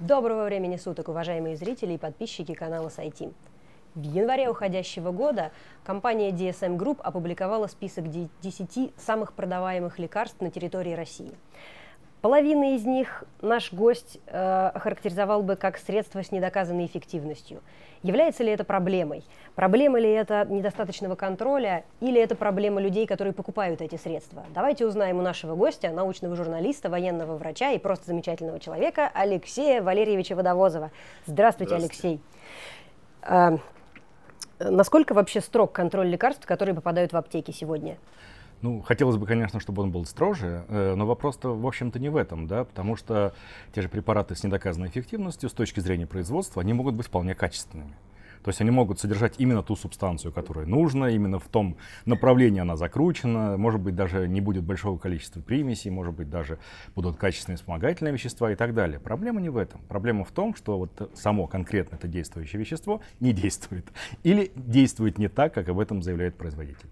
Доброго времени суток, уважаемые зрители и подписчики канала Сайтим. В январе уходящего года компания DSM Group опубликовала список 10 самых продаваемых лекарств на территории России. Половина из них наш гость э, охарактеризовал бы как средство с недоказанной эффективностью. Является ли это проблемой? Проблема ли это недостаточного контроля или это проблема людей, которые покупают эти средства? Давайте узнаем у нашего гостя, научного журналиста, военного врача и просто замечательного человека Алексея Валерьевича Водовозова. Здравствуйте, Здравствуйте. Алексей. Э, насколько вообще строг контроль лекарств, которые попадают в аптеки сегодня? Ну, хотелось бы, конечно, чтобы он был строже, э, но вопрос-то, в общем-то, не в этом, да, потому что те же препараты с недоказанной эффективностью с точки зрения производства, они могут быть вполне качественными. То есть они могут содержать именно ту субстанцию, которая нужна, именно в том направлении она закручена, может быть, даже не будет большого количества примесей, может быть, даже будут качественные вспомогательные вещества и так далее. Проблема не в этом. Проблема в том, что вот само конкретно это действующее вещество не действует или действует не так, как об этом заявляет производитель.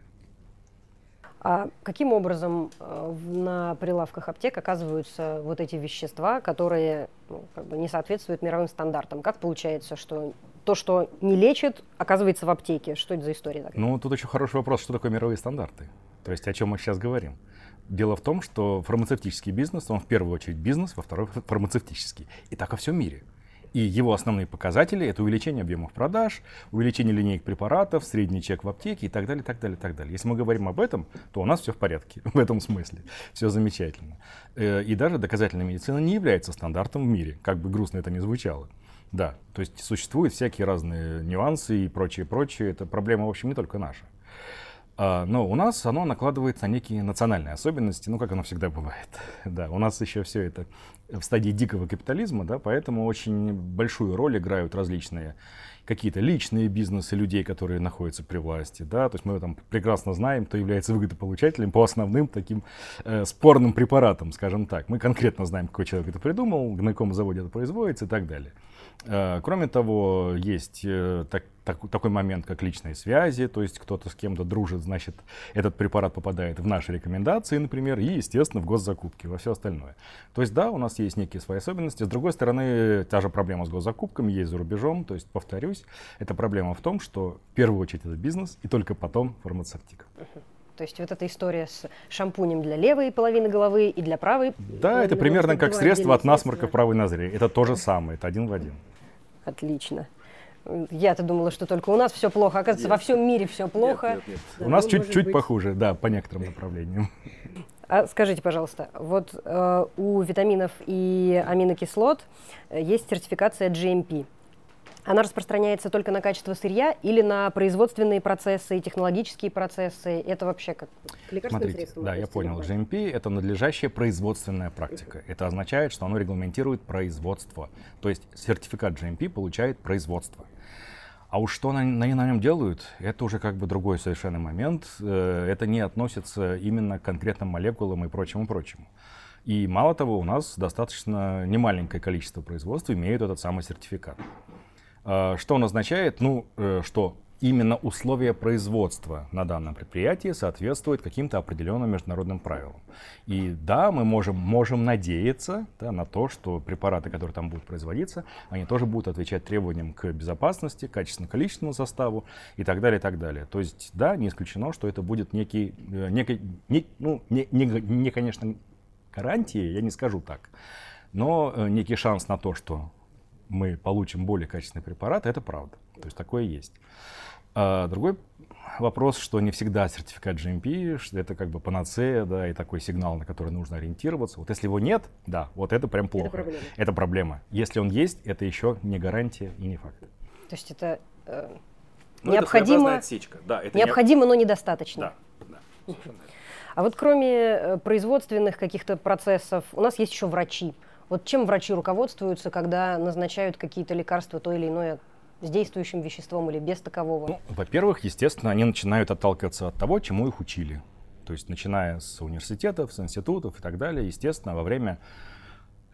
А каким образом э, на прилавках аптек оказываются вот эти вещества, которые ну, как бы не соответствуют мировым стандартам? Как получается, что то, что не лечит, оказывается в аптеке? Что это за история такая? Ну, тут очень хороший вопрос, что такое мировые стандарты? То есть о чем мы сейчас говорим? Дело в том, что фармацевтический бизнес, он в первую очередь бизнес, во второй фармацевтический. И так во всем мире. И его основные показатели — это увеличение объемов продаж, увеличение линейок препаратов, средний чек в аптеке и так далее, так далее, так далее. Если мы говорим об этом, то у нас все в порядке в этом смысле. Все замечательно. Э, и даже доказательная медицина не является стандартом в мире, как бы грустно это ни звучало. Да, то есть существуют всякие разные нюансы и прочее, прочее. Это проблема, в общем, не только наша. А, но у нас оно накладывается на некие национальные особенности, ну, как оно всегда бывает. Да, у нас еще все это в стадии дикого капитализма, да, поэтому очень большую роль играют различные какие-то личные бизнесы людей, которые находятся при власти, да, то есть мы там прекрасно знаем, кто является выгодополучателем по основным таким э, спорным препаратам, скажем так. Мы конкретно знаем, какой человек это придумал, на каком заводе это производится и так далее. Э, кроме того, есть э, так, так, такой момент, как личные связи, то есть кто-то с кем-то дружит, значит, этот препарат попадает в наши рекомендации, например, и, естественно, в госзакупки, во все остальное. То есть, да, у нас есть некие свои особенности. С другой стороны, та же проблема с госзакупками есть за рубежом, то есть, повторюсь, эта проблема в том, что в первую очередь это бизнес, и только потом фармацевтика. То есть вот эта история с шампунем для левой половины головы и для правой. Да, это примерно как средство от насморка правой ноздре. Это то же самое, это один в один. Отлично. Я-то думала, что только у нас все плохо. Оказывается, нет. во всем мире все плохо. Нет, нет, нет. Да, у нас чуть-чуть быть... похуже, да, по некоторым направлениям. А скажите, пожалуйста, вот э, у витаминов и аминокислот э, есть сертификация GMP она распространяется только на качество сырья или на производственные процессы и технологические процессы? Это вообще как Смотрите, средство? Да, я понял. GMP — это надлежащая производственная практика. Это означает, что оно регламентирует производство. То есть сертификат GMP получает производство. А уж что они на, на нем делают, это уже как бы другой совершенно момент. Э, это не относится именно к конкретным молекулам и прочему-прочему. И мало того, у нас достаточно немаленькое количество производств имеют этот самый сертификат. А, что он означает? Ну, э, что именно условия производства на данном предприятии соответствуют каким-то определенным международным правилам. И да, мы можем, можем надеяться да, на то, что препараты, которые там будут производиться, они тоже будут отвечать требованиям к безопасности, качественно-количественному составу и так далее, и так далее. То есть, да, не исключено, что это будет некий, э, некий не, ну, не, не, не, конечно, гарантии, я не скажу так, но э, некий шанс на то, что мы получим более качественный препарат, это правда. То есть такое есть. А другой вопрос, что не всегда сертификат GMP, что это как бы панацея, да, и такой сигнал, на который нужно ориентироваться. Вот если его нет, да, вот это прям плохо. Это проблема. Это проблема. Если он есть, это еще не гарантия и не факт. То есть это э, ну, необходимо, это отсечка. Да, это необходимо, не... но недостаточно. Да, да, а вот кроме э, производственных каких-то процессов, у нас есть еще врачи. Вот чем врачи руководствуются, когда назначают какие-то лекарства то или иное с действующим веществом или без такового? Ну, во-первых, естественно, они начинают отталкиваться от того, чему их учили. То есть, начиная с университетов, с институтов и так далее, естественно, во время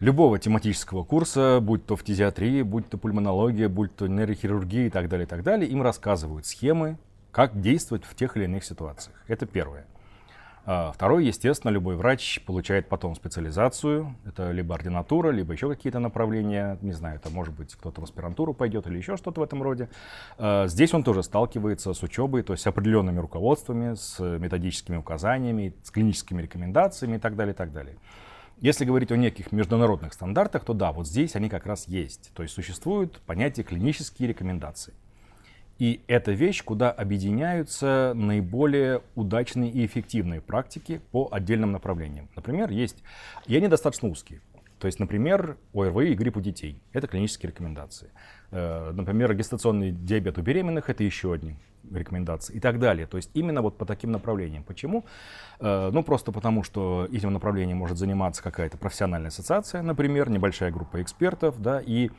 любого тематического курса, будь то фтизиатрия, будь то пульмонология, будь то нейрохирургия и так далее, и так далее, им рассказывают схемы, как действовать в тех или иных ситуациях. Это первое. А второй, естественно, любой врач получает потом специализацию. Это либо ординатура, либо еще какие-то направления. Не знаю, это может быть кто-то в аспирантуру пойдет или еще что-то в этом роде. А здесь он тоже сталкивается с учебой, то есть с определенными руководствами, с методическими указаниями, с клиническими рекомендациями и так далее, и так далее. Если говорить о неких международных стандартах, то да, вот здесь они как раз есть. То есть существует понятие клинические рекомендации. И это вещь, куда объединяются наиболее удачные и эффективные практики по отдельным направлениям. Например, есть, и они достаточно узкие. То есть, например, ОРВИ и грипп у детей – это клинические рекомендации. Э, например, гестационный диабет у беременных – это еще одни рекомендации и так далее. То есть именно вот по таким направлениям. Почему? Э, ну, просто потому, что этим направлением может заниматься какая-то профессиональная ассоциация, например, небольшая группа экспертов, да, и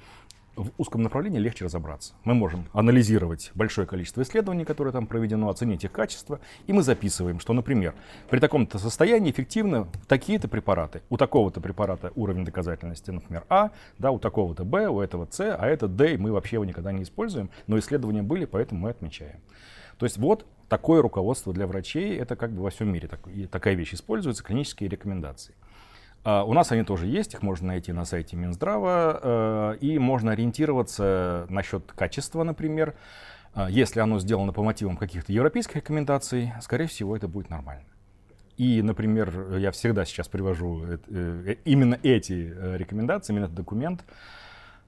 в узком направлении легче разобраться. Мы можем анализировать большое количество исследований, которые там проведено, оценить их качество, и мы записываем, что, например, при таком-то состоянии эффективны такие-то препараты. У такого-то препарата уровень доказательности, например, А, да, у такого-то Б, у этого С, а это Д, и мы вообще его никогда не используем, но исследования были, поэтому мы отмечаем. То есть вот такое руководство для врачей, это как бы во всем мире так, такая вещь используется, клинические рекомендации. А, у нас они тоже есть, их можно найти на сайте Минздрава, э, и можно ориентироваться насчет качества, например. А, если оно сделано по мотивам каких-то европейских рекомендаций, скорее всего, это будет нормально. И, например, я всегда сейчас привожу э, именно эти э, рекомендации, именно этот документ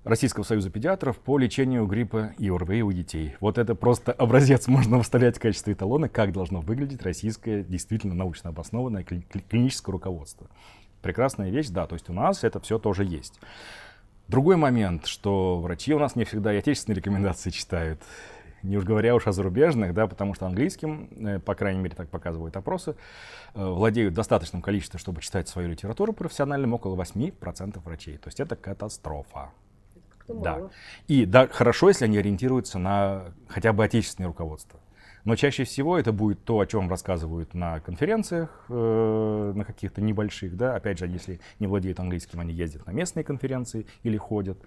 Российского союза педиатров по лечению гриппа и ОРВИ у детей. Вот это просто образец можно вставлять в качестве эталона, как должно выглядеть российское действительно научно обоснованное клиническое руководство прекрасная вещь, да, то есть у нас это все тоже есть. Другой момент, что врачи у нас не всегда и отечественные рекомендации читают, не уж говоря уж о зарубежных, да, потому что английским, э, по крайней мере, так показывают опросы, э, владеют достаточным количеством, чтобы читать свою литературу профессиональным, около 8% врачей. То есть это катастрофа. Да. И да, хорошо, если они ориентируются на хотя бы отечественное руководство. Но чаще всего это будет то, о чем рассказывают на конференциях, э, на каких-то небольших, да, опять же, если не владеют английским, они ездят на местные конференции или ходят.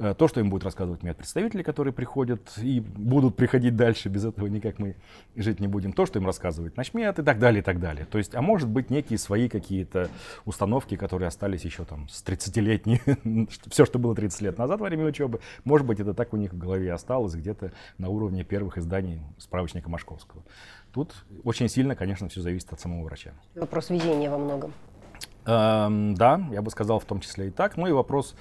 Э, то, что им будут рассказывать медпредставители, которые приходят и будут приходить дальше, без этого никак мы жить не будем. То, что им рассказывает начмет и так далее, и так далее. То есть, а может быть, некие свои какие-то установки, которые остались еще там с 30-летней, все, что было 30 лет назад во время учебы, может быть, это так у них в голове осталось где-то на уровне первых изданий справочника Машковского. Тут очень сильно, конечно, все зависит от самого врача. Вопрос везения во многом. Эм, да, я бы сказал в том числе и так. Ну и вопрос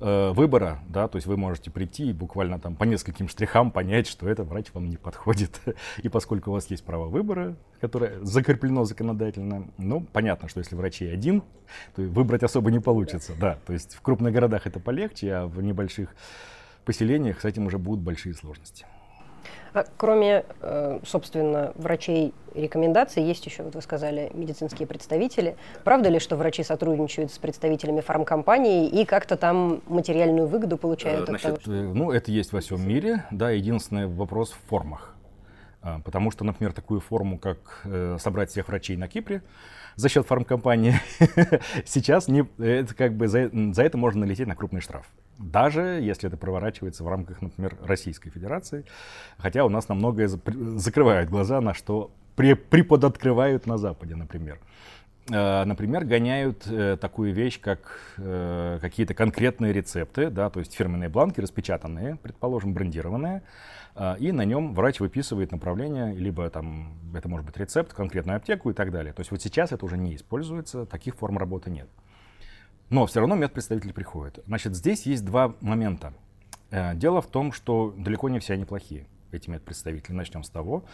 э, выбора, да, то есть вы можете прийти и буквально там по нескольким штрихам понять, что этот врач вам не подходит. И поскольку у вас есть право выбора, которое закреплено законодательно, ну, понятно, что если врачей один, то выбрать особо не получится, да. То есть в крупных городах это полегче, а в небольших поселениях с этим уже будут большие сложности. А кроме, э, собственно, врачей рекомендаций, есть еще, вот вы сказали, медицинские представители. Правда ли, что врачи сотрудничают с представителями фармкомпаний и как-то там материальную выгоду получают Значит, от того, что... Ну, это есть во всем мире. Да, единственный вопрос в формах. А, потому что, например, такую форму, как э, собрать всех врачей на Кипре за счет фармкомпании, сейчас не, это как бы за, за это можно налететь на крупный штраф даже если это проворачивается в рамках, например, Российской Федерации, хотя у нас на многое закрывают глаза, на что приподоткрывают на Западе, например. Э, например, гоняют э, такую вещь, как э, какие-то конкретные рецепты, да, то есть фирменные бланки, распечатанные, предположим, брендированные, и на нем врач выписывает направление, либо там это может быть рецепт, конкретную аптеку и так далее. То есть вот сейчас это уже не используется, таких форм работы нет. Но все равно медпредставители приходят. Значит, здесь есть два момента. Э, дело в том, что далеко не все они плохие, эти медпредставители. Начнем с того.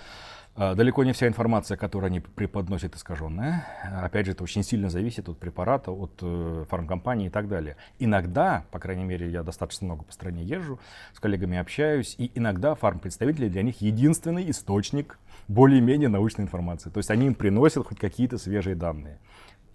Э, далеко не вся информация, которую они преподносят, искаженная. Опять же, это очень сильно зависит от препарата, от э, фармкомпании и так далее. Иногда, по крайней мере, я достаточно много по стране езжу, с коллегами общаюсь, и иногда фармпредставители для них единственный источник более-менее научной информации. То есть они им приносят хоть какие-то свежие данные.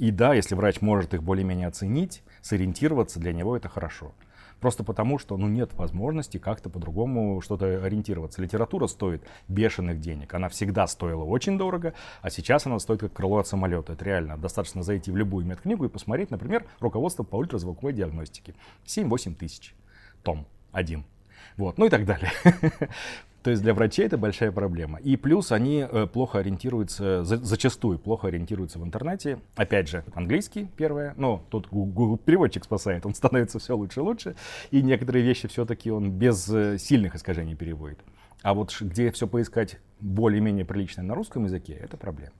И да, если врач может их более-менее оценить, сориентироваться, для него это хорошо. Просто потому, что ну, нет возможности как-то по-другому что-то ориентироваться. Литература стоит бешеных денег. Она всегда стоила очень дорого, а сейчас она стоит как крыло от самолета. Это реально. Достаточно зайти в любую медкнигу и посмотреть, например, руководство по ультразвуковой диагностике. 7-8 тысяч. Том один. Вот, ну и так далее. То есть для врачей это большая проблема. И плюс они э, плохо ориентируются, за, зачастую плохо ориентируются в интернете. Опять же, английский первое, но тут Google переводчик спасает, он становится все лучше и лучше. И некоторые вещи все-таки он без э, сильных искажений переводит. А вот где все поискать более-менее приличное на русском языке, это проблема.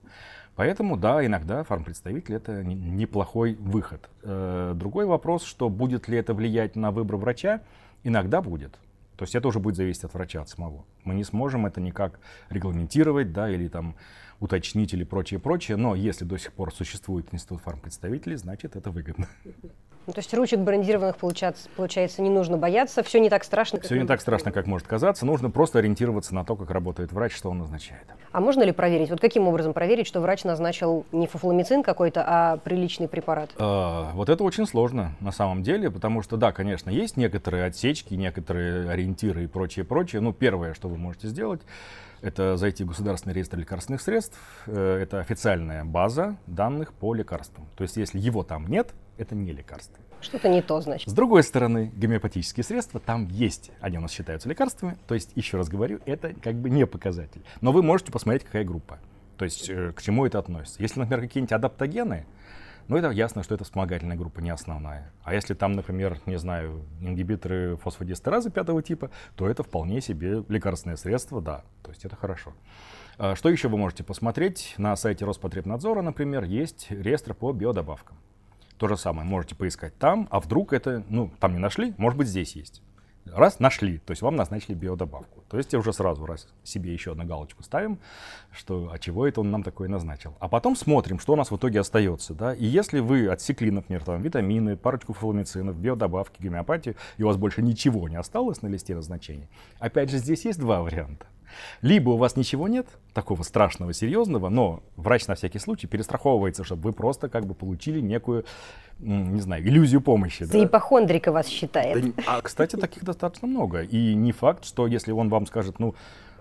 Поэтому, да, иногда фармпредставитель это неплохой выход. Э, другой вопрос, что будет ли это влиять на выбор врача, иногда будет. То есть это уже будет зависеть от врача, от самого. Мы не сможем это никак регламентировать, да, или там уточнить или прочее, прочее. Но если до сих пор существует институт фармпредставителей, значит это выгодно. Ну, то есть ручек брендированных получается, получается не нужно бояться, все не так страшно. Все не так страшно, как может казаться. Нужно просто ориентироваться на то, как работает врач, что он назначает. А можно ли проверить? Вот каким образом проверить, что врач назначил не фуфломицин какой-то, а приличный препарат? А, вот это очень сложно на самом деле, потому что, да, конечно, есть некоторые отсечки, некоторые ориентиры и прочее, прочее. Ну, первое, что вы можете сделать, это зайти в Государственный реестр лекарственных средств. Э, это официальная база данных по лекарствам. То есть, если его там нет, это не лекарство. Что-то не то, значит. С другой стороны, гомеопатические средства там есть. Они у нас считаются лекарствами. То есть, еще раз говорю, это как бы не показатель. Но вы можете посмотреть, какая группа. То есть, э, к чему это относится. Если, например, какие-нибудь адаптогены, ну, это ясно, что это вспомогательная группа, не основная. А если там, например, не знаю, ингибиторы фосфодиэстеразы пятого типа, то это вполне себе лекарственное средство, да. То есть это хорошо. А что еще вы можете посмотреть? На сайте Роспотребнадзора, например, есть реестр по биодобавкам. То же самое, можете поискать там, а вдруг это, ну, там не нашли, может быть, здесь есть. Раз, нашли, то есть вам назначили биодобавку. То есть уже сразу раз себе еще одну галочку ставим, что, а чего это он нам такое назначил. А потом смотрим, что у нас в итоге остается. Да? И если вы отсекли, например, там, витамины, парочку фломицинов, биодобавки, гомеопатию, и у вас больше ничего не осталось на листе назначений, опять же, здесь есть два варианта. Либо у вас ничего нет, такого страшного, серьезного, но врач на всякий случай перестраховывается, чтобы вы просто как бы получили некую, не знаю, иллюзию помощи. За да? ипохондрика вас считает. Да, а, кстати, таких достаточно много. И не факт, что если он вам скажет, ну,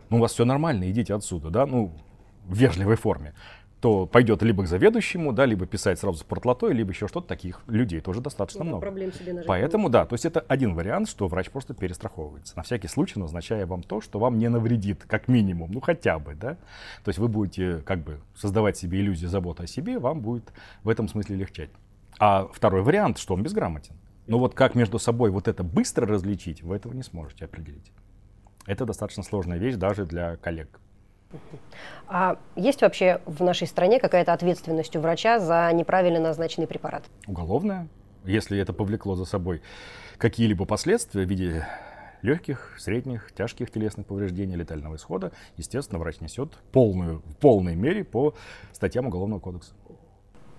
ну, у вас все нормально, идите отсюда, да, ну, в вежливой форме то пойдет либо к заведующему, да, либо писать сразу с портлотой, либо еще что-то. Таких людей тоже достаточно ну, много. Поэтому, да, то есть это один вариант, что врач просто перестраховывается. На всякий случай назначая вам то, что вам не навредит, как минимум, ну хотя бы, да. То есть вы будете как бы создавать себе иллюзию заботы о себе, вам будет в этом смысле легчать. А второй вариант, что он безграмотен. Но вот как между собой вот это быстро различить, вы этого не сможете определить. Это достаточно сложная вещь даже для коллег. А есть вообще в нашей стране какая-то ответственность у врача за неправильно назначенный препарат? Уголовная. Если это повлекло за собой какие-либо последствия в виде легких, средних, тяжких телесных повреждений, летального исхода, естественно, врач несет полную, в полной мере по статьям Уголовного кодекса.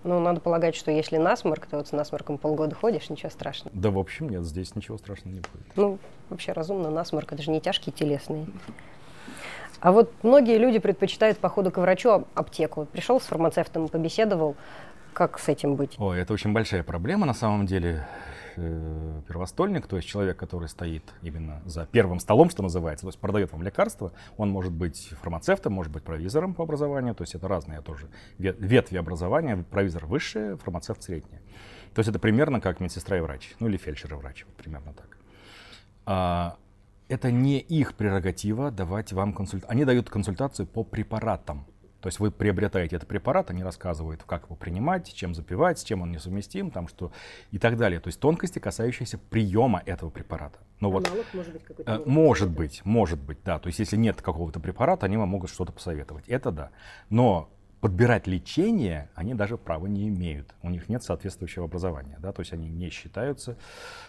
Ну, надо полагать, что если насморк, то вот с насморком полгода ходишь, ничего страшного. Да, в общем, нет, здесь ничего страшного не будет. Ну, вообще разумно, насморк, это же не тяжкие телесные. А вот многие люди предпочитают по ходу к врачу аптеку. Пришел с фармацевтом, побеседовал. Как с этим быть? Ой, это очень большая проблема на самом деле. Э, первостольник, то есть человек, который стоит именно за первым столом, что называется, то есть продает вам лекарства, он может быть фармацевтом, может быть провизором по образованию, то есть это разные тоже ветви образования, провизор высшее, фармацевт среднее. То есть это примерно как медсестра и врач, ну или фельдшер и врач, примерно так. Это не их прерогатива давать вам консультацию. Они дают консультацию по препаратам. То есть вы приобретаете этот препарат, они рассказывают, как его принимать, чем запивать, с чем он несовместим, там что и так далее. То есть тонкости, касающиеся приема этого препарата. Но вот, может быть какой-то? Э, может быть, может быть, да. То есть если нет какого-то препарата, они вам могут что-то посоветовать. Это да. Но подбирать лечение они даже права не имеют. У них нет соответствующего образования. Да? То есть они не считаются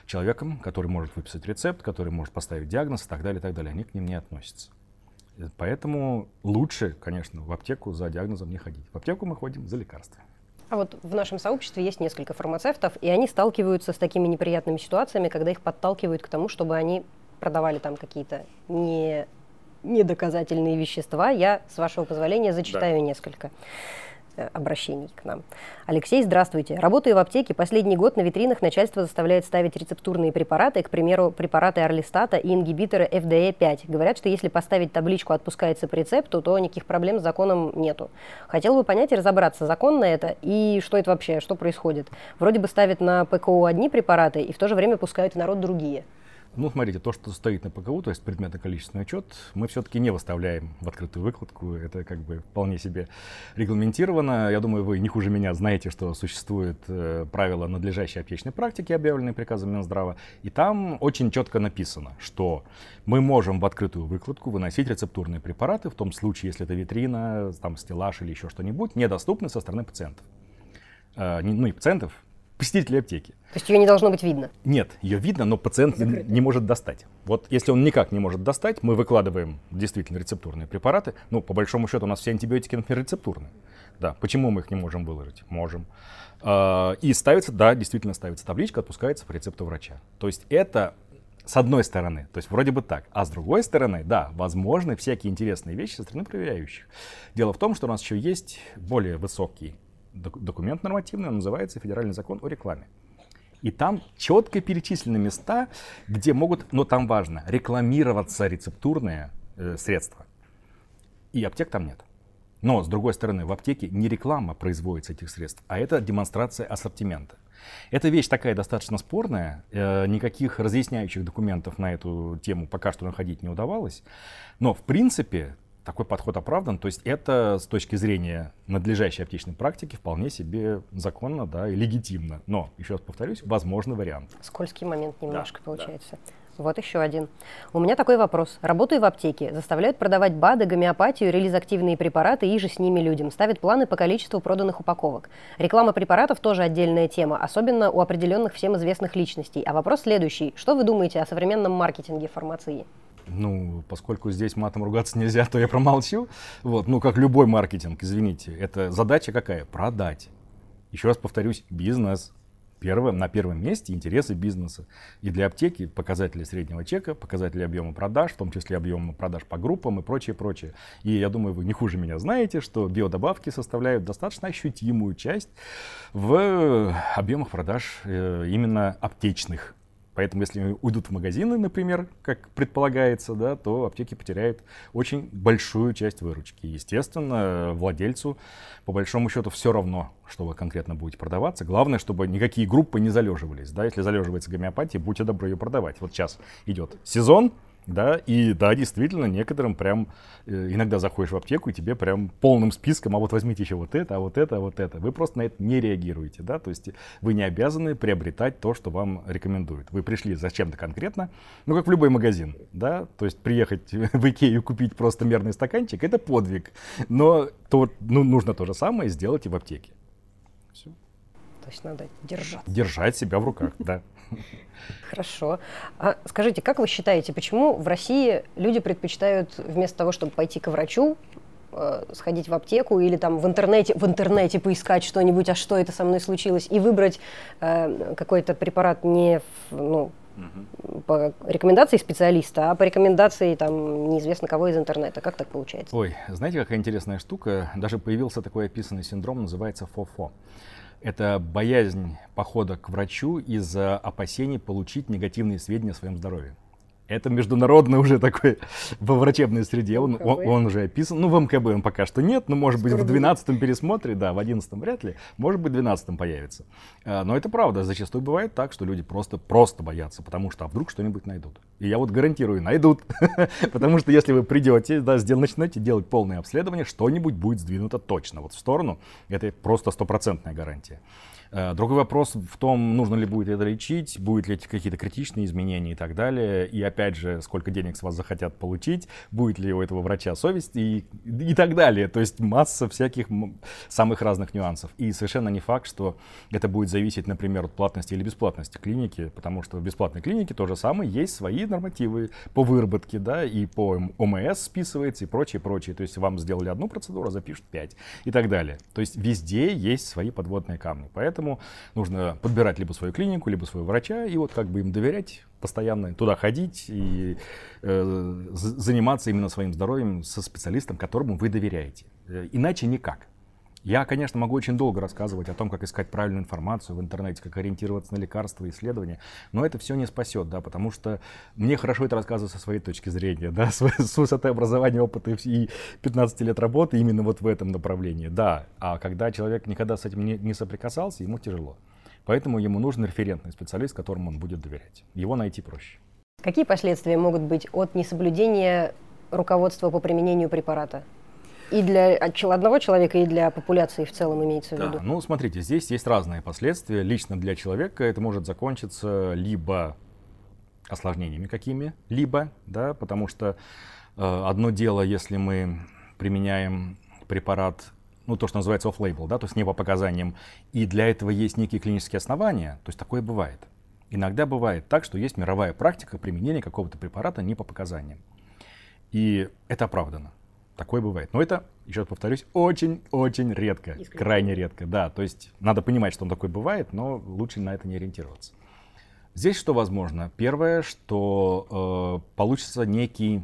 человеком, который может выписать рецепт, который может поставить диагноз и так далее, и так далее. Они к ним не относятся. Поэтому лучше, конечно, в аптеку за диагнозом не ходить. В аптеку мы ходим за лекарствами. А вот в нашем сообществе есть несколько фармацевтов, и они сталкиваются с такими неприятными ситуациями, когда их подталкивают к тому, чтобы они продавали там какие-то не недоказательные вещества. Я, с вашего позволения, зачитаю да. несколько э, обращений к нам. Алексей, здравствуйте. Работаю в аптеке. Последний год на витринах начальство заставляет ставить рецептурные препараты, к примеру, препараты Орлистата и ингибиторы FDA-5. Говорят, что если поставить табличку «отпускается по рецепту», то никаких проблем с законом нету. Хотел бы понять и разобраться, законно это и что это вообще, что происходит. Вроде бы ставят на ПКО одни препараты и в то же время пускают в народ другие. Ну, смотрите, то, что стоит на ПКУ, то есть предметно-количественный учет, мы все-таки не выставляем в открытую выкладку. Это как бы вполне себе регламентировано. Я думаю, вы не хуже меня знаете, что существует э, правила надлежащей аптечной практики, объявленные приказом Минздрава. И там очень четко написано, что мы можем в открытую выкладку выносить рецептурные препараты в том случае, если это витрина, там стеллаж или еще что-нибудь, недоступны со стороны пациентов. Э, ну и пациентов, посетителей аптеки. То есть ее не должно быть видно? Нет, ее видно, но пациент не, не может достать. Вот если он никак не может достать, мы выкладываем действительно рецептурные препараты. Ну, по большому счету, у нас все антибиотики, например, рецептурные. Да, почему мы их не можем выложить? Можем. А, и ставится, да, действительно ставится табличка, отпускается по рецепту врача. То есть это с одной стороны, то есть вроде бы так. А с другой стороны, да, возможны всякие интересные вещи со стороны проверяющих. Дело в том, что у нас еще есть более высокий документ нормативный, он называется Федеральный закон о рекламе. И там четко перечислены места, где могут, но там важно, рекламироваться рецептурные э, средства. И аптек там нет. Но, с другой стороны, в аптеке не реклама производится этих средств, а это демонстрация ассортимента. Эта вещь такая достаточно спорная, э, никаких разъясняющих документов на эту тему пока что находить не удавалось. Но, в принципе, такой подход оправдан. То есть это с точки зрения надлежащей аптечной практики вполне себе законно да, и легитимно. Но, еще раз повторюсь, возможный вариант. Скользкий момент немножко да, получается. Да. Вот еще один. У меня такой вопрос. Работаю в аптеке. Заставляют продавать БАДы, гомеопатию, релизактивные препараты и же с ними людям. Ставят планы по количеству проданных упаковок. Реклама препаратов тоже отдельная тема, особенно у определенных всем известных личностей. А вопрос следующий. Что вы думаете о современном маркетинге фармации? Ну, поскольку здесь матом ругаться нельзя, то я промолчу. Вот, ну, как любой маркетинг, извините. Это задача какая? Продать. Еще раз повторюсь, бизнес. Первым, на первом месте интересы бизнеса. И для аптеки показатели среднего чека, показатели объема продаж, в том числе объема продаж по группам и прочее, прочее. И я думаю, вы не хуже меня знаете, что биодобавки составляют достаточно ощутимую часть в объемах продаж э, именно аптечных Поэтому, если уйдут в магазины, например, как предполагается, да, то аптеки потеряют очень большую часть выручки. Естественно, владельцу, по большому счету, все равно, что вы конкретно будете продаваться. Главное, чтобы никакие группы не залеживались. Да? Если залеживается гомеопатия, будьте добры ее продавать. Вот сейчас идет сезон, да, и да, действительно, некоторым прям э, иногда заходишь в аптеку, и тебе прям полным списком, а вот возьмите еще вот это, а вот это, а вот это. Вы просто на это не реагируете, да, то есть вы не обязаны приобретать то, что вам рекомендуют. Вы пришли зачем-то конкретно, ну, как в любой магазин, да, то есть приехать в Икею купить просто мерный стаканчик, это подвиг, но то, ну, нужно то же самое сделать и в аптеке. Все. То есть надо держать. Держать себя в руках, да. Хорошо. А скажите, как вы считаете, почему в России люди предпочитают вместо того, чтобы пойти к врачу, э, сходить в аптеку или там в интернете, в интернете поискать что-нибудь, а что это со мной случилось, и выбрать э, какой-то препарат не ну, угу. по рекомендации специалиста, а по рекомендации там неизвестно кого из интернета. Как так получается? Ой, знаете, какая интересная штука? Даже появился такой описанный синдром, называется ФОФО. Это боязнь похода к врачу из-за опасений получить негативные сведения о своем здоровье. Это международный уже такой во врачебной среде. Он, он, он уже описан. Ну, в МКБ он пока что нет, но может Скоро быть в 12-м пересмотре, да, в 11-м вряд ли. Может быть, в 12-м появится. А, но это правда. Зачастую бывает так, что люди просто, просто боятся, потому что а вдруг что-нибудь найдут. И я вот гарантирую, найдут. потому что если вы придете, да, начнете делать полное обследование, что-нибудь будет сдвинуто точно вот в сторону. Это просто стопроцентная гарантия. Э, другой вопрос в том, нужно ли будет это лечить, будут ли какие-то критичные изменения и так далее. И опять же, сколько денег с вас захотят получить, будет ли у этого врача совесть и, и так далее. То есть масса всяких самых разных нюансов. И совершенно не факт, что это будет зависеть, например, от платности или бесплатности клиники, потому что в бесплатной клинике то же самое, есть свои нормативы по выработке, да, и по ОМС списывается и прочее, прочее. То есть вам сделали одну процедуру, запишут пять и так далее. То есть везде есть свои подводные камни. Поэтому Поэтому нужно подбирать либо свою клинику, либо своего врача, и вот как бы им доверять, постоянно туда ходить и э, заниматься именно своим здоровьем со специалистом, которому вы доверяете. Э, иначе никак. Я, конечно, могу очень долго рассказывать о том, как искать правильную информацию в интернете, как ориентироваться на лекарства, исследования, но это все не спасет, да, потому что мне хорошо это рассказывать со своей точки зрения, да, с, с высоты образования, опыта и 15 лет работы именно вот в этом направлении, да, а когда человек никогда с этим не, не соприкасался, ему тяжело. Поэтому ему нужен референтный специалист, которому он будет доверять. Его найти проще. Какие последствия могут быть от несоблюдения руководства по применению препарата? И для одного человека, и для популяции в целом имеется в виду? ну, смотрите, здесь есть разные последствия. Лично для человека это может закончиться либо осложнениями какими, либо, да, потому что э, одно дело, если мы применяем препарат, ну, то, что называется off-label, да, то есть не по показаниям, и для этого есть некие клинические основания, то есть такое бывает. Иногда бывает так, что есть мировая практика применения какого-то препарата не по показаниям. И это оправдано. Такое бывает. Но это, еще раз повторюсь, очень-очень редко. Крайне редко, да. То есть надо понимать, что он такой бывает, но лучше на это не ориентироваться. Здесь что возможно? Первое, что э, получится некий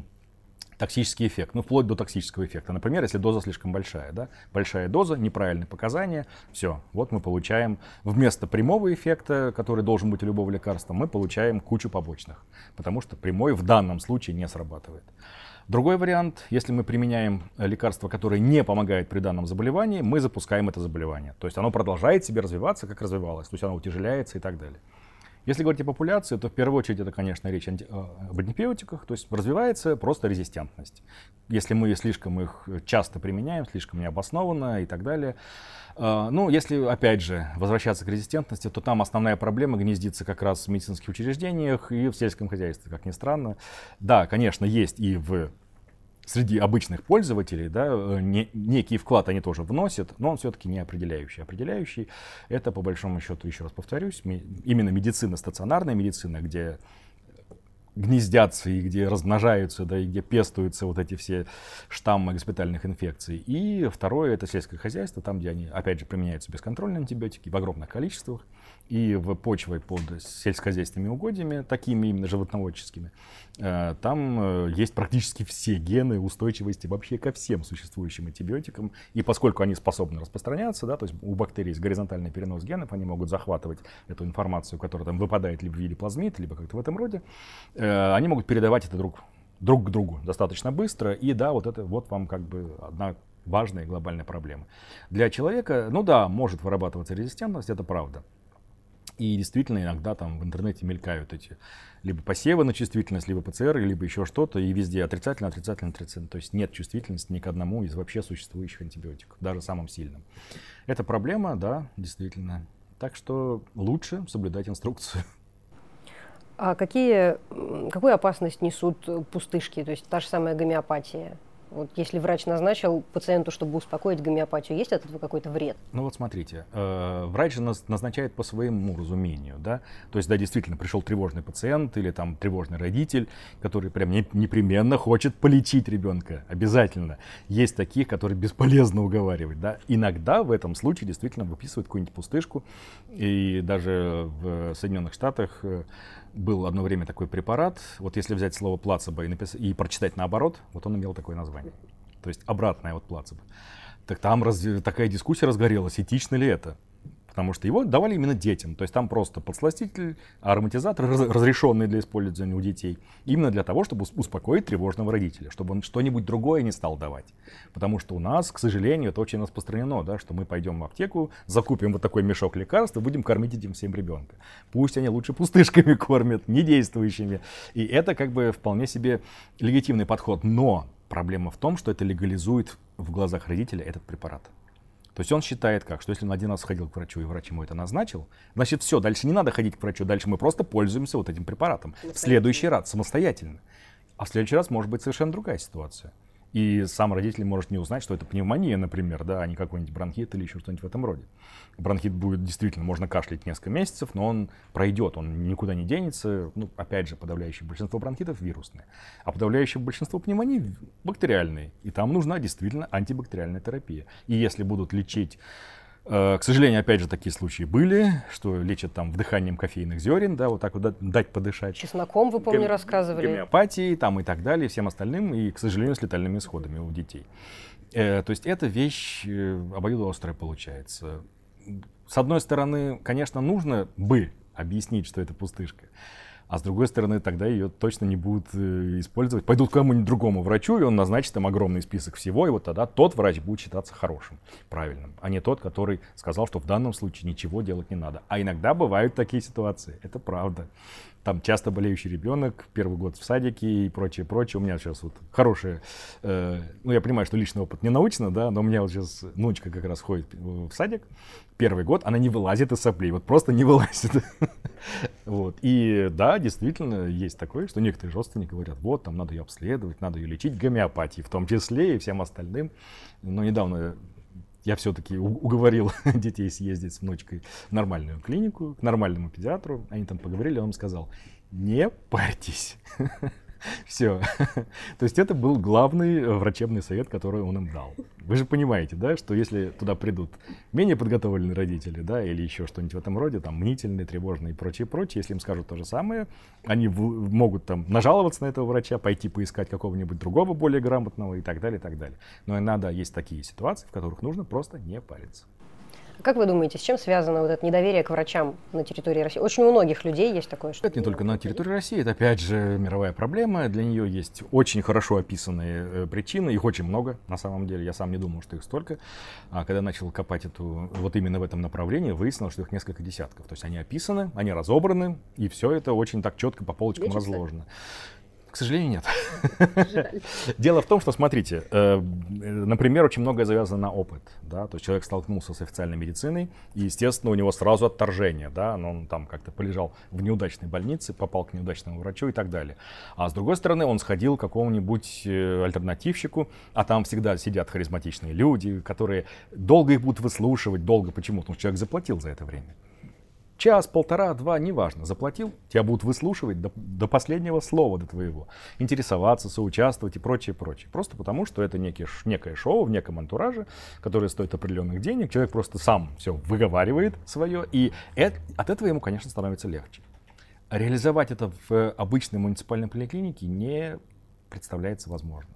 токсический эффект, ну, вплоть до токсического эффекта. Например, если доза слишком большая, да, большая доза, неправильные показания, все, вот мы получаем вместо прямого эффекта, который должен быть у любого лекарства, мы получаем кучу побочных, потому что прямой в данном случае не срабатывает. Другой вариант, если мы применяем лекарство, которое не помогает при данном заболевании, мы запускаем это заболевание. То есть оно продолжает себе развиваться, как развивалось, то есть оно утяжеляется и так далее. Если говорить о популяции, то в первую очередь это, конечно, речь об антибиотиках, то есть развивается просто резистентность. Если мы слишком их часто применяем, слишком необоснованно и так далее. Э, ну, если, опять же, возвращаться к резистентности, то там основная проблема гнездится как раз в медицинских учреждениях и в сельском хозяйстве, как ни странно. Да, конечно, есть и в среди обычных пользователей, да, э, не, некий вклад они тоже вносят, но он все-таки не определяющий. Определяющий это, по большому счету, еще раз повторюсь, именно медицина, стационарная медицина, где гнездятся и где размножаются, да, и где пестуются вот эти все штаммы госпитальных инфекций. И второе, это сельское хозяйство, там, где они, опять же, применяются бесконтрольные антибиотики в огромных количествах и в почвой под сельскохозяйственными угодьями, такими именно животноводческими, э, там э, есть практически все гены устойчивости вообще ко всем существующим антибиотикам. И поскольку они способны распространяться, да, то есть у бактерий есть горизонтальный перенос генов, они могут захватывать эту информацию, которая там выпадает либо в виде плазмид, либо как-то в этом роде, э, они могут передавать это друг, друг к другу достаточно быстро. И да, вот это вот вам как бы одна важная глобальная проблема. Для человека, ну да, может вырабатываться резистентность, это правда. И действительно иногда там в интернете мелькают эти либо посевы на чувствительность, либо ПЦР, либо еще что-то, и везде отрицательно, отрицательно, отрицательно. То есть нет чувствительности ни к одному из вообще существующих антибиотиков, даже самым сильным. Это проблема, да, действительно. Так что лучше соблюдать инструкцию. А какие, какую опасность несут пустышки, то есть та же самая гомеопатия? Вот если врач назначил пациенту, чтобы успокоить гомеопатию, есть от этого какой-то вред? Ну вот смотрите, э, врач назначает по своему разумению, да, то есть, да, действительно, пришел тревожный пациент или там тревожный родитель, который прям не, непременно хочет полечить ребенка, обязательно. Есть таких, которые бесполезно уговаривать, да. Иногда в этом случае действительно выписывают какую-нибудь пустышку, и даже в Соединенных Штатах э, был одно время такой препарат. Вот если взять слово плацебо и, напис... и прочитать наоборот, вот он имел такое название. То есть обратное от плацебо. Так там раз... такая дискуссия разгорелась, этично ли это потому что его давали именно детям. То есть там просто подсластитель, ароматизатор, разрешенный для использования у детей, именно для того, чтобы успокоить тревожного родителя, чтобы он что-нибудь другое не стал давать. Потому что у нас, к сожалению, это очень распространено, да, что мы пойдем в аптеку, закупим вот такой мешок лекарств и будем кормить этим всем ребенка. Пусть они лучше пустышками кормят, не действующими. И это как бы вполне себе легитимный подход. Но проблема в том, что это легализует в глазах родителя этот препарат. То есть он считает как, что если он один раз ходил к врачу и врач ему это назначил, значит все, дальше не надо ходить к врачу, дальше мы просто пользуемся вот этим препаратом. В следующий раз самостоятельно. А в следующий раз может быть совершенно другая ситуация. И сам родитель может не узнать, что это пневмония, например, да, а не какой-нибудь бронхит или еще что-нибудь в этом роде. Бронхит будет действительно, можно кашлять несколько месяцев, но он пройдет, он никуда не денется. Ну, опять же, подавляющее большинство бронхитов вирусные, а подавляющее большинство пневмоний бактериальные. И там нужна действительно антибактериальная терапия. И если будут лечить к сожалению, опять же, такие случаи были, что лечат там вдыханием кофейных зерен, да, вот так вот дать подышать. Чесноком, вы, помню, Гом... рассказывали. Гомеопатией там и так далее, всем остальным, и, к сожалению, с летальными исходами у детей. Э, то есть эта вещь э, обоюдоострая получается. С одной стороны, конечно, нужно бы объяснить, что это пустышка. А с другой стороны, тогда ее точно не будут э, использовать. Пойдут к кому-нибудь другому врачу, и он назначит им огромный список всего, и вот тогда тот врач будет считаться хорошим, правильным, а не тот, который сказал, что в данном случае ничего делать не надо. А иногда бывают такие ситуации, это правда. Там часто болеющий ребенок, первый год в садике и прочее, прочее. У меня сейчас вот хорошая, э, ну я понимаю, что личный опыт не научно, да, но у меня вот сейчас внучка как раз ходит в садик, первый год, она не вылазит из соплей, вот просто не вылазит. вот. И да, действительно, есть такое, что некоторые родственники говорят, вот, там надо ее обследовать, надо ее лечить гомеопатией, в том числе и всем остальным. Но недавно я все-таки уговорил детей съездить с внучкой в нормальную клинику, к нормальному педиатру. Они там поговорили, он сказал, не парьтесь. Все. То есть это был главный э, врачебный совет, который он им дал. Вы же понимаете, да, что если туда придут менее подготовленные родители, да, или еще что-нибудь в этом роде, там, мнительные, тревожные и прочее, прочее, если им скажут то же самое, они в- могут там нажаловаться на этого врача, пойти поискать какого-нибудь другого более грамотного и так далее, и так далее. Но иногда есть такие ситуации, в которых нужно просто не париться. Как вы думаете, с чем связано вот это недоверие к врачам на территории России? Очень у многих людей есть такое, что... Это не только на территории России, это опять же мировая проблема. Для нее есть очень хорошо описанные э, причины, их очень много на самом деле. Я сам не думал, что их столько. А когда начал копать эту, вот именно в этом направлении, выяснилось, что их несколько десятков. То есть они описаны, они разобраны, и все это очень так четко по полочкам Лечится? разложено. К сожалению, нет. Дело в том, что, смотрите, э, например, очень многое завязано на опыт. Да? То есть человек столкнулся с официальной медициной, и, естественно, у него сразу отторжение. Да? Но он там как-то полежал в неудачной больнице, попал к неудачному врачу и так далее. А с другой стороны, он сходил к какому-нибудь э, альтернативщику, а там всегда сидят харизматичные люди, которые долго их будут выслушивать. Долго почему? Потому что человек заплатил за это время час, полтора, два, неважно, заплатил, тебя будут выслушивать до, до последнего слова до твоего, интересоваться, соучаствовать и прочее, прочее. Просто потому, что это некий, некое шоу в неком антураже, которое стоит определенных денег, человек просто сам все выговаривает свое, и это, от этого ему, конечно, становится легче. Реализовать это в обычной муниципальной поликлинике не представляется возможным.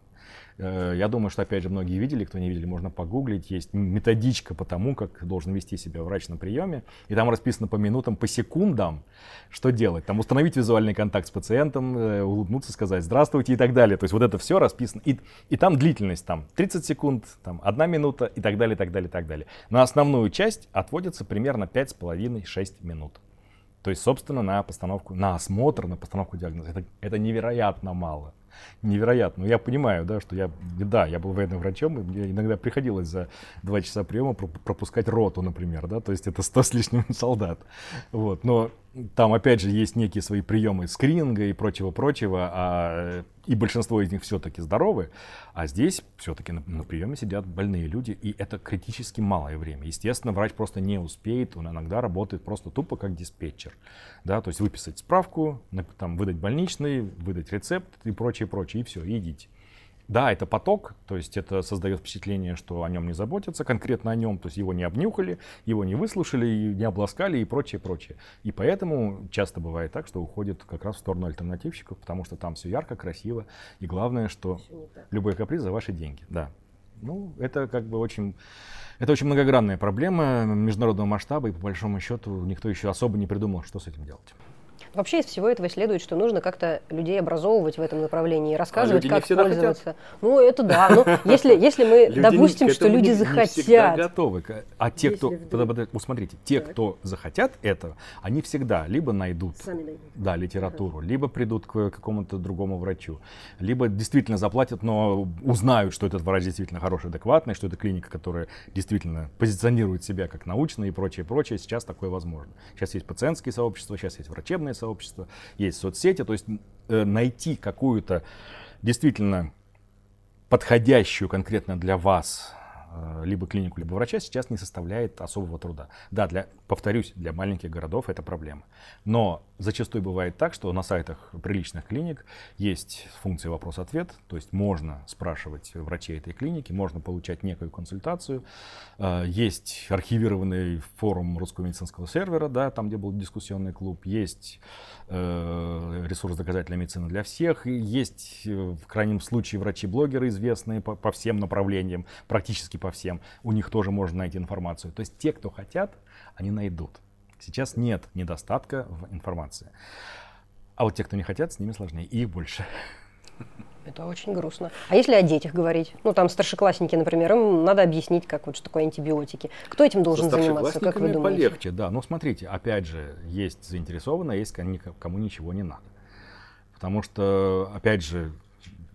Э, я думаю, что, опять же, многие видели, кто не видели, можно погуглить. Есть методичка по тому, как должен вести себя врач на приеме. И там расписано по минутам, по секундам, что делать. Там установить визуальный контакт с пациентом, э, улыбнуться, сказать «здравствуйте» и так далее. То есть вот это все расписано. И, и там длительность, там 30 секунд, там 1 минута и так далее, и так далее, и так далее. На основную часть отводится примерно 5,5-6 минут. То есть, собственно, на постановку, на осмотр, на постановку диагноза. Это, это невероятно мало невероятно. Но я понимаю, да, что я, да, я был военным врачом, и мне иногда приходилось за два часа приема пропускать роту, например, да, то есть это 100 с лишним солдат. Вот, но там, опять же, есть некие свои приемы скрининга и прочего-прочего, а, и большинство из них все-таки здоровы, а здесь все-таки на, на приеме сидят больные люди, и это критически малое время. Естественно, врач просто не успеет, он иногда работает просто тупо как диспетчер, да, то есть выписать справку, там, выдать больничный, выдать рецепт и прочее, прочее, и все, и идите. Да, это поток, то есть это создает впечатление, что о нем не заботятся, конкретно о нем, то есть его не обнюхали, его не выслушали, не обласкали и прочее, прочее. И поэтому часто бывает так, что уходит как раз в сторону альтернативщиков, потому что там все ярко, красиво, и главное, что любой каприз за ваши деньги. Да. Ну, это как бы очень, это очень многогранная проблема международного масштаба, и по большому счету никто еще особо не придумал, что с этим делать. Вообще из всего этого следует, что нужно как-то людей образовывать в этом направлении, рассказывать, а как пользоваться. Хотят. Ну, это да. Но если, если мы люди допустим, что люди не, захотят. Не готовы. А те, если кто. Вдруг... Вот смотрите, те, так. кто захотят этого, они всегда либо найдут да, литературу, ага. либо придут к какому-то другому врачу, либо действительно заплатят, но узнают, что этот врач действительно хороший, адекватный, что это клиника, которая действительно позиционирует себя как научная и прочее, прочее. Сейчас такое возможно. Сейчас есть пациентские сообщества, сейчас есть врачебные сообщества сообщества, есть соцсети. То есть э, найти какую-то действительно подходящую конкретно для вас Э, либо клинику, либо врача сейчас не составляет особого труда. Да, для, повторюсь, для маленьких городов это проблема. Но зачастую бывает так, что на сайтах приличных клиник есть функция вопрос-ответ, то есть можно спрашивать врачей этой клиники, можно получать некую консультацию. Э, есть архивированный форум русского медицинского сервера, да, там, где был дискуссионный клуб, есть э, ресурс доказательной медицины для всех, есть в крайнем случае врачи-блогеры известные по всем направлениям, практически по всем, у них тоже можно найти информацию. То есть те, кто хотят, они найдут. Сейчас нет недостатка в информации. А вот те, кто не хотят, с ними сложнее, и их больше. Это очень грустно. А если о детях говорить? Ну, там старшеклассники, например, им надо объяснить, как вот что такое антибиотики. Кто этим должен заниматься, как вы думаете? полегче, да. Ну, смотрите, опять же, есть заинтересованные, есть кому ничего не надо. Потому что, опять же,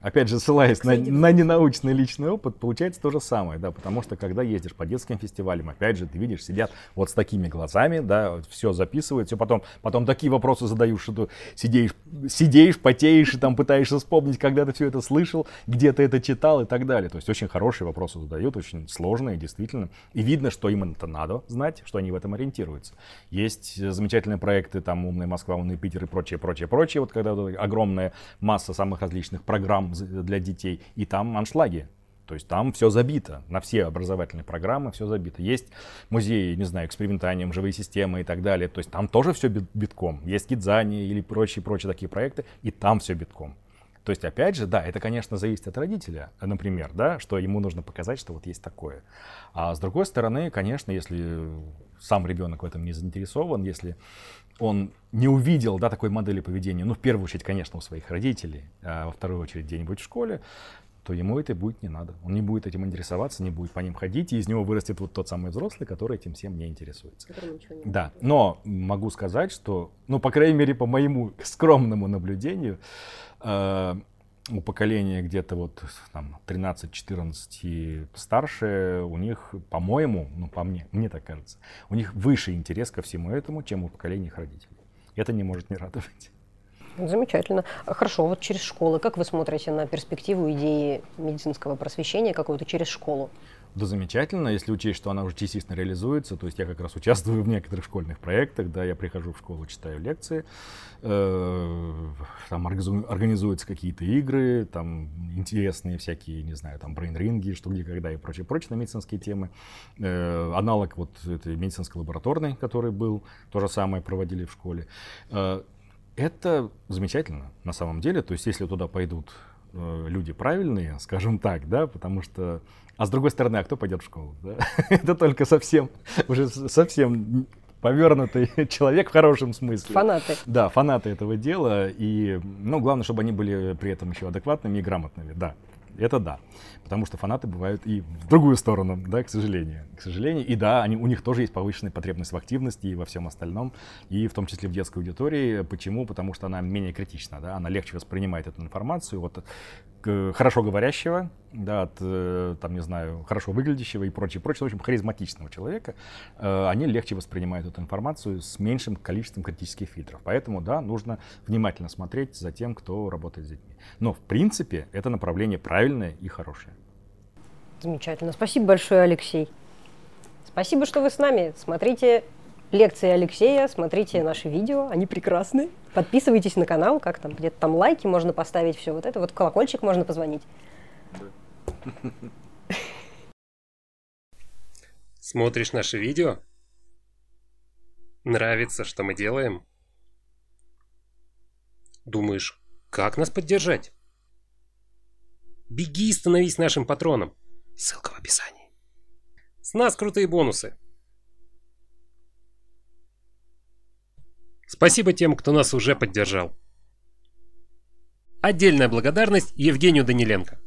Опять же, ссылаясь на, на ненаучный личный опыт, получается то же самое, да, потому что когда ездишь по детским фестивалям, опять же, ты видишь, сидят вот с такими глазами, да, все записывают, все потом, потом такие вопросы задаешь, что ты сидишь, сидишь, потеешь и там пытаешься вспомнить, когда ты все это слышал, где ты это читал и так далее. То есть очень хорошие вопросы задают, очень сложные, действительно. И видно, что им это надо знать, что они в этом ориентируются. Есть замечательные проекты, там «Умная Москва», «Умный Питер» и прочее, прочее, прочее. Вот когда огромная масса самых различных программ для детей, и там аншлаги. То есть там все забито, на все образовательные программы все забито. Есть музеи, не знаю, экспериментанием, живые системы и так далее. То есть там тоже все битком. Есть Кидзани или прочие-прочие такие проекты, и там все битком. То есть, опять же, да, это, конечно, зависит от родителя, например, да, что ему нужно показать, что вот есть такое. А с другой стороны, конечно, если сам ребенок в этом не заинтересован, если он не увидел да, такой модели поведения, ну, в первую очередь, конечно, у своих родителей, а во вторую очередь где-нибудь в школе, то ему это будет не надо. Он не будет этим интересоваться, не будет по ним ходить, и из него вырастет вот тот самый взрослый, который этим всем не интересуется. Не да, но могу сказать, что, ну, по крайней мере, по моему скромному наблюдению, у поколения где-то вот там 13-14 и старше, у них, по-моему, ну по мне, мне так кажется, у них выше интерес ко всему этому, чем у поколения их родителей. Это не может не радовать. Замечательно. Хорошо, вот через школы, как вы смотрите на перспективу идеи медицинского просвещения какого-то через школу? Да замечательно, если учесть, что она уже частично реализуется, то есть я как раз участвую в некоторых школьных проектах, да, я прихожу в школу, читаю лекции, э, там организуются какие-то игры, там интересные всякие, не знаю, там брейн-ринги, что где, когда и прочее, прочее на медицинские темы. Э, аналог вот этой медицинской лабораторной, который был, то же самое проводили в школе. Э, это замечательно на самом деле, то есть если туда пойдут э, люди правильные, скажем так, да, потому что а с другой стороны, а кто пойдет в школу? Да? Это только совсем, уже совсем повернутый человек в хорошем смысле. Фанаты. Да, фанаты этого дела. И, ну, главное, чтобы они были при этом еще адекватными и грамотными, да. Это да. Потому что фанаты бывают и в другую сторону, да, к сожалению. К сожалению. И да, они, у них тоже есть повышенная потребность в активности и во всем остальном, и в том числе в детской аудитории. Почему? Потому что она менее критична, да, она легче воспринимает эту информацию. Вот хорошо говорящего, да, от, э, там, не знаю, хорошо выглядящего и прочее, прочее, в общем, харизматичного человека, э, они легче воспринимают эту информацию с меньшим количеством критических фильтров. Поэтому, да, нужно внимательно смотреть за тем, кто работает с детьми. Но, в принципе, это направление правильное и хорошее. Замечательно. Спасибо большое, Алексей. Спасибо, что вы с нами. Смотрите лекции Алексея, смотрите наши видео, они прекрасны. Подписывайтесь на канал, как там, где-то там лайки можно поставить, все вот это, вот колокольчик можно позвонить. Смотришь наши видео? Нравится, что мы делаем? Думаешь, как нас поддержать? Беги и становись нашим патроном. Ссылка в описании. С нас крутые бонусы. Спасибо тем, кто нас уже поддержал. Отдельная благодарность Евгению Даниленко.